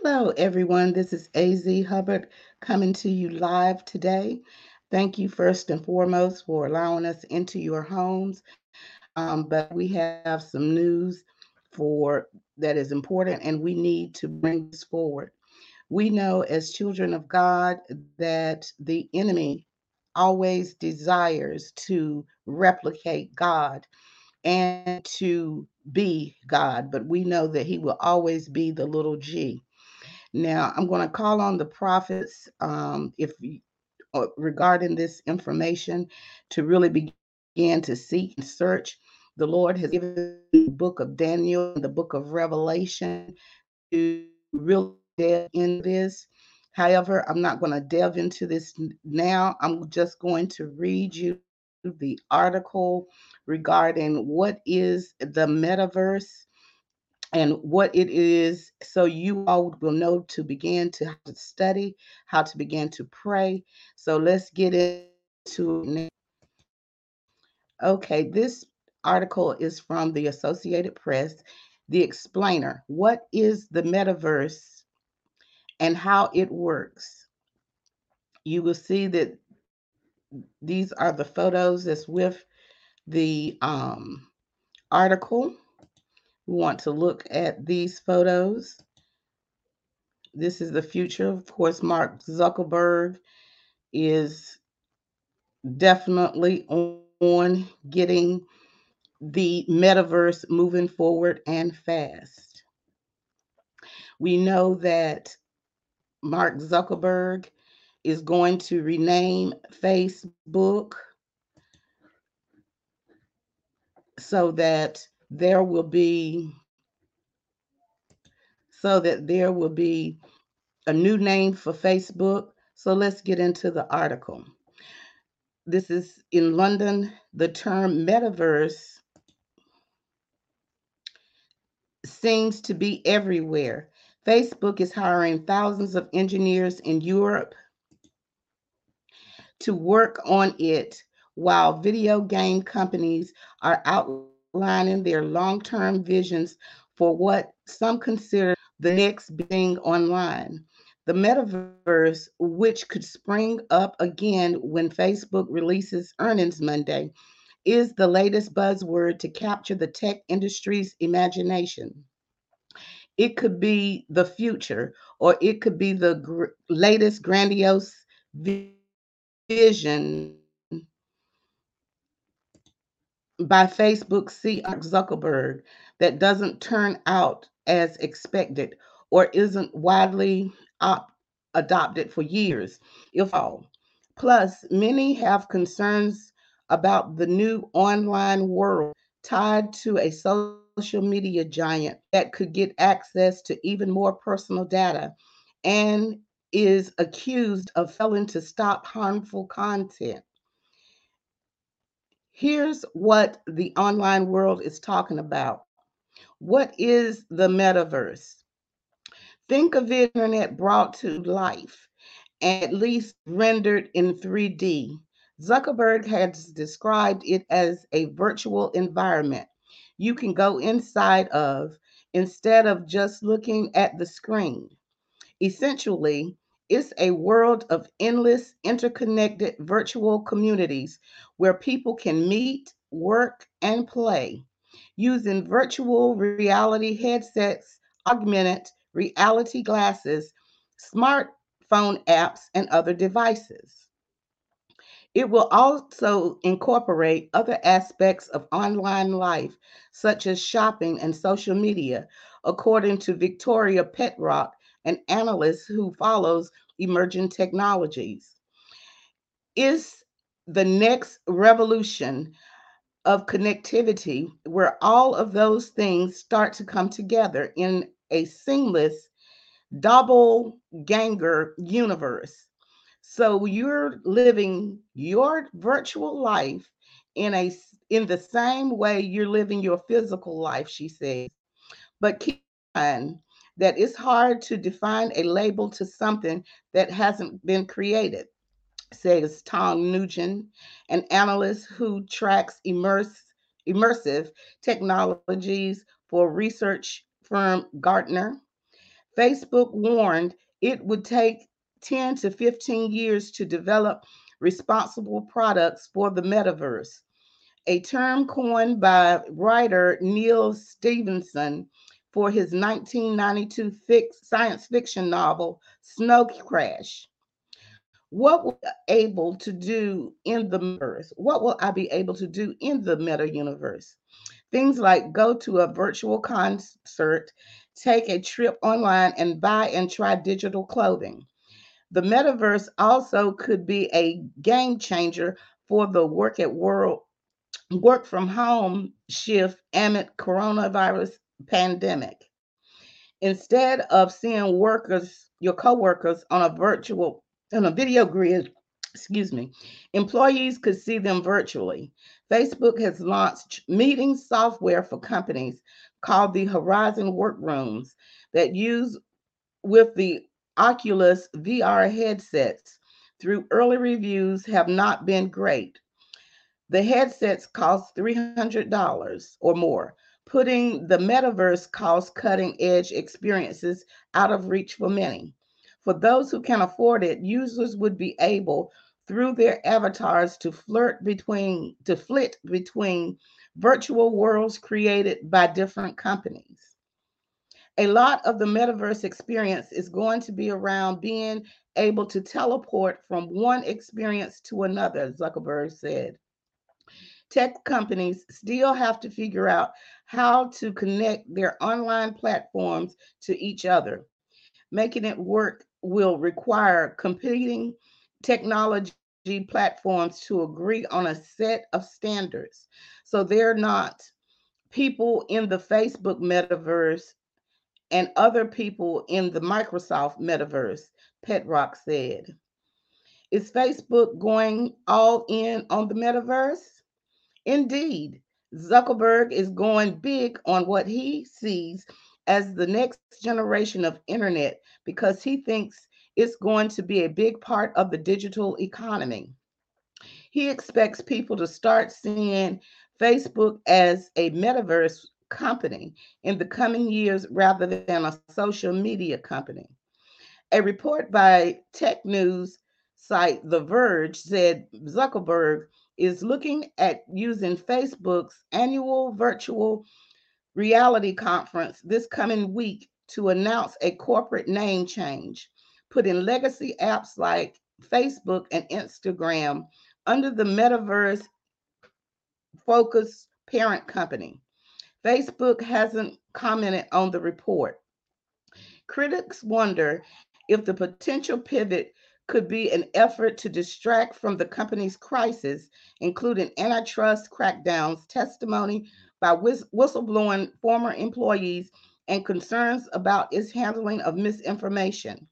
Hello, everyone. This is AZ Hubbard coming to you live today. Thank you, first and foremost, for allowing us into your homes. Um, but we have some news for that is important, and we need to bring this forward. We know, as children of God, that the enemy always desires to replicate God and to be God, but we know that he will always be the little g. Now, I'm going to call on the prophets um, if uh, regarding this information to really begin to seek and search. The Lord has given the book of Daniel and the book of Revelation to really delve in this. However, I'm not going to delve into this now. I'm just going to read you the article regarding what is the metaverse and what it is so you all will know to begin to, study how to begin to pray. So let's get into it okay this article is from the associated press the explainer what is the metaverse and how it works? You will see that these are the photos that's with the um, article we want to look at these photos. This is the future. Of course, Mark Zuckerberg is definitely on getting the metaverse moving forward and fast. We know that Mark Zuckerberg is going to rename Facebook so that there will be so that there will be a new name for Facebook. So let's get into the article. This is in London. The term metaverse seems to be everywhere. Facebook is hiring thousands of engineers in Europe to work on it, while video game companies are outlining their long term visions for what some consider the next being online. The metaverse, which could spring up again when Facebook releases earnings Monday, is the latest buzzword to capture the tech industry's imagination. It could be the future, or it could be the gr- latest grandiose vision by Facebook CEO Zuckerberg that doesn't turn out as expected or isn't widely op- adopted for years, if all. Plus, many have concerns about the new online world tied to a social media giant that could get access to even more personal data and is accused of failing to stop harmful content. Here's what the online world is talking about. What is the metaverse? Think of it, internet brought to life, at least rendered in 3D. Zuckerberg has described it as a virtual environment you can go inside of instead of just looking at the screen. Essentially, it's a world of endless, interconnected virtual communities where people can meet, work, and play using virtual reality headsets, augmented reality glasses, smartphone apps, and other devices. It will also incorporate other aspects of online life, such as shopping and social media, according to Victoria Petrock, an analyst who follows emerging technologies. Is the next revolution of connectivity where all of those things start to come together in a seamless double ganger universe so you're living your virtual life in a in the same way you're living your physical life, she says. But keep in mind that it's hard to define a label to something that hasn't been created, says Tom Nugent, an analyst who tracks immerse, immersive technologies for research firm Gartner. Facebook warned it would take 10 to 15 years to develop responsible products for the metaverse, a term coined by writer Neal Stephenson for his 1992 fix, science fiction novel Snow Crash. What will I be able to do in the metaverse? What will I be able to do in the meta universe? Things like go to a virtual concert, take a trip online, and buy and try digital clothing. The metaverse also could be a game changer for the work at world work from home shift amid coronavirus pandemic. Instead of seeing workers, your coworkers on a virtual on a video grid, excuse me, employees could see them virtually. Facebook has launched meeting software for companies called the Horizon Workrooms that use with the Oculus VR headsets through early reviews have not been great. The headsets cost $300 or more, putting the metaverse cost cutting edge experiences out of reach for many. For those who can afford it, users would be able through their avatars to flirt between to flit between virtual worlds created by different companies. A lot of the metaverse experience is going to be around being able to teleport from one experience to another, Zuckerberg said. Tech companies still have to figure out how to connect their online platforms to each other. Making it work will require competing technology platforms to agree on a set of standards. So they're not people in the Facebook metaverse and other people in the Microsoft metaverse, Petrock said. Is Facebook going all in on the metaverse? Indeed, Zuckerberg is going big on what he sees as the next generation of internet because he thinks it's going to be a big part of the digital economy. He expects people to start seeing Facebook as a metaverse company in the coming years rather than a social media company. A report by tech news site The Verge said Zuckerberg is looking at using Facebook's annual virtual reality conference this coming week to announce a corporate name change, putting legacy apps like Facebook and Instagram under the metaverse focus parent company. Facebook hasn't commented on the report. Critics wonder if the potential pivot could be an effort to distract from the company's crisis, including antitrust crackdowns, testimony by whistleblowing former employees and concerns about its handling of misinformation.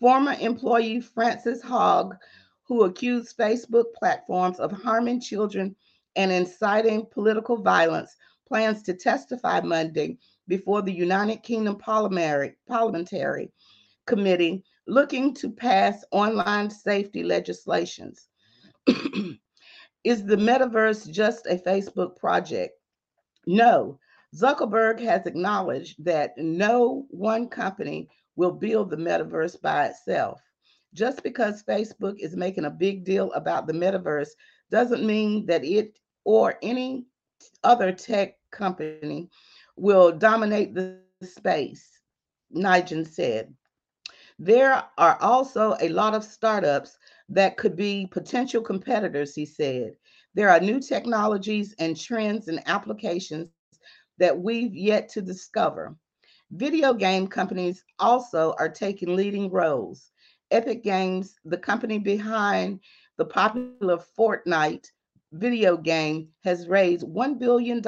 Former employee Frances Hogg, who accused Facebook platforms of harming children and inciting political violence, plans to testify Monday before the United Kingdom Parliamentary Committee looking to pass online safety legislations. Is the metaverse just a Facebook project? No, Zuckerberg has acknowledged that no one company will build the metaverse by itself. Just because Facebook is making a big deal about the metaverse doesn't mean that it or any other tech company will dominate the space, Nigel said. There are also a lot of startups that could be potential competitors, he said. There are new technologies and trends and applications that we've yet to discover. Video game companies also are taking leading roles. Epic Games, the company behind the popular Fortnite video game, has raised $1 billion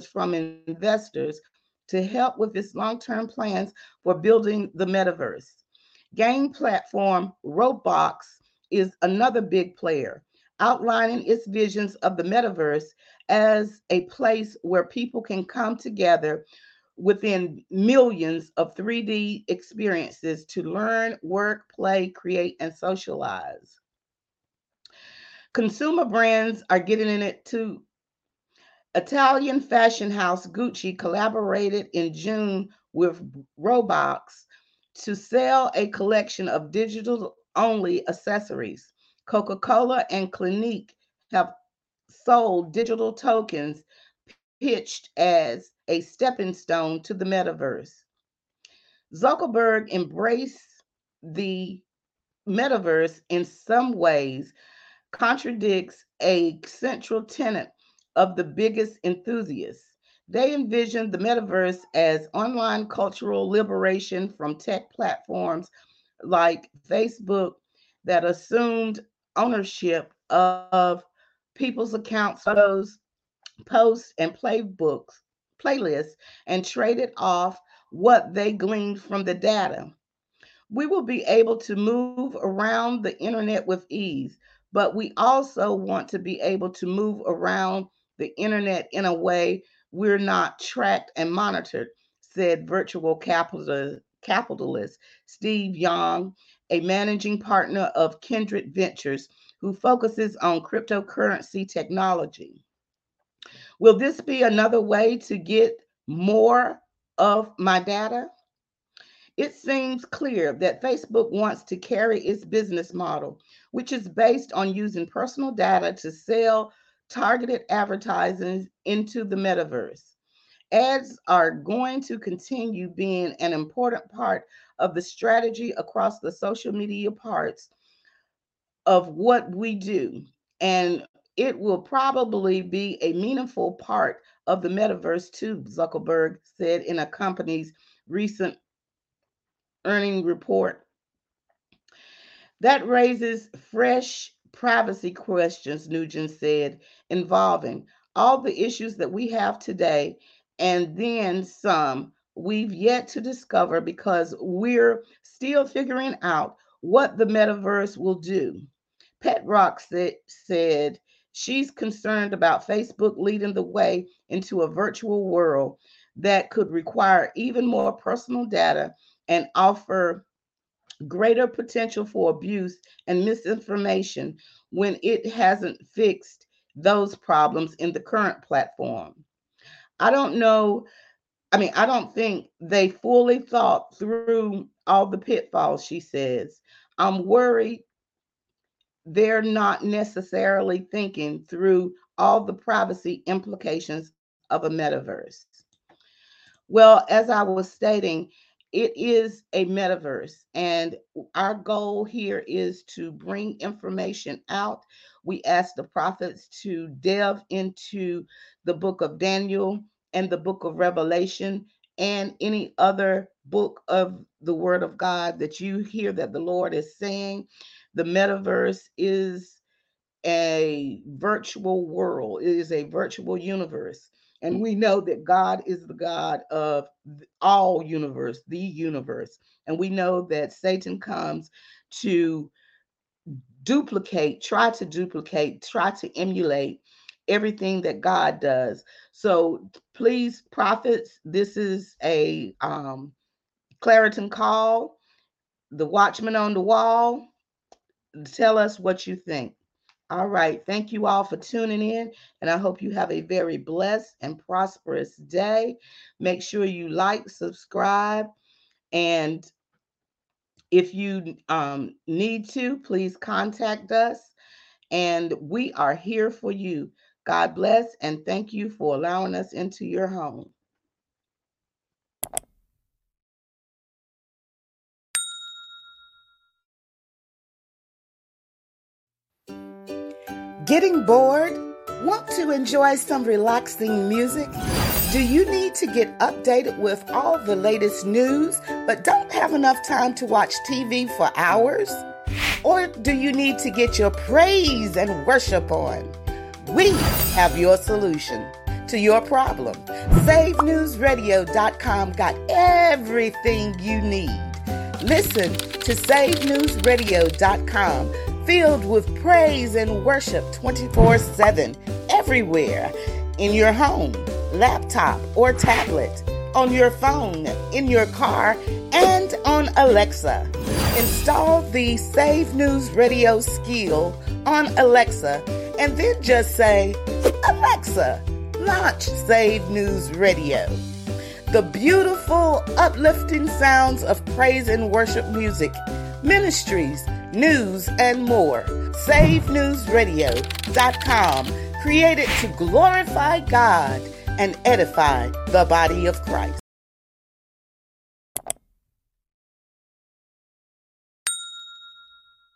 from investors to help with its long term plans for building the metaverse. Game platform Roblox is another big player outlining its visions of the metaverse as a place where people can come together within millions of 3D experiences to learn, work, play, create, and socialize. Consumer brands are getting in it too. Italian fashion house Gucci collaborated in June with Roblox to sell a collection of digital only accessories. Coca Cola and Clinique have sold digital tokens pitched as a stepping stone to the metaverse. Zuckerberg embraced the metaverse in some ways contradicts a central tenet of the biggest enthusiasts. They envisioned the metaverse as online cultural liberation from tech platforms like Facebook that assumed ownership of people's accounts, photos, posts, and playbooks, playlists, and traded off what they gleaned from the data. We will be able to move around the internet with ease, but we also want to be able to move around the internet in a way we're not tracked and monitored, said virtual capital, capitalist Steve Young, a managing partner of Kindred Ventures, who focuses on cryptocurrency technology. Will this be another way to get more of my data? It seems clear that Facebook wants to carry its business model, which is based on using personal data to sell targeted advertising into the metaverse. Ads are going to continue being an important part of the strategy across the social media parts of what we do. And it will probably be a meaningful part of the metaverse, too, Zuckerberg said in a company's recent earning report. That raises fresh privacy questions, Nugent said, involving all the issues that we have today and then some we've yet to discover because we're still figuring out what the metaverse will do. Petrock said, said she's concerned about Facebook leading the way into a virtual world that could require even more personal data and offer greater potential for abuse and misinformation when it hasn't fixed those problems in the current platform. I don't know. I mean, I don't think they fully thought through all the pitfalls, she says. I'm worried they're not necessarily thinking through all the privacy implications of a metaverse. Well, as I was stating, it is a metaverse, and our goal here is to bring information out. We ask the prophets to delve into the book of Daniel and the book of Revelation and any other book of the Word of God that you hear that the Lord is saying. The metaverse is a virtual world, it is a virtual universe. And we know that God is the God of all universe, the universe. And we know that Satan comes to duplicate, try to duplicate, try to emulate everything that God does. So please, prophets, this is a um, Clarion call, the watchman on the wall. Tell us what you think. All right. Thank you all for tuning in. And I hope you have a very blessed and prosperous day. Make sure you like, subscribe, and if you um, need to, please contact us. And we are here for you. God bless and thank you for allowing us into your home. Getting bored? Want to enjoy some relaxing music? Do you need to get updated with all the latest news but don't have enough time to watch TV for hours? Or do you need to get your praise and worship on? We have your solution to your problem. SaveNewsRadio.com got everything you need. Listen to SaveNewsRadio.com filled with praise and worship 24 7 everywhere in your home, laptop, or tablet, on your phone, in your car, and on Alexa. Install the Save News Radio skill on Alexa and then just say, Alexa, launch Save News Radio. the beautiful, uplifting sounds of praise and worship music, ministries, news, and more. SaveNewsRadio.com, created to glorify God and edify the body of Christ.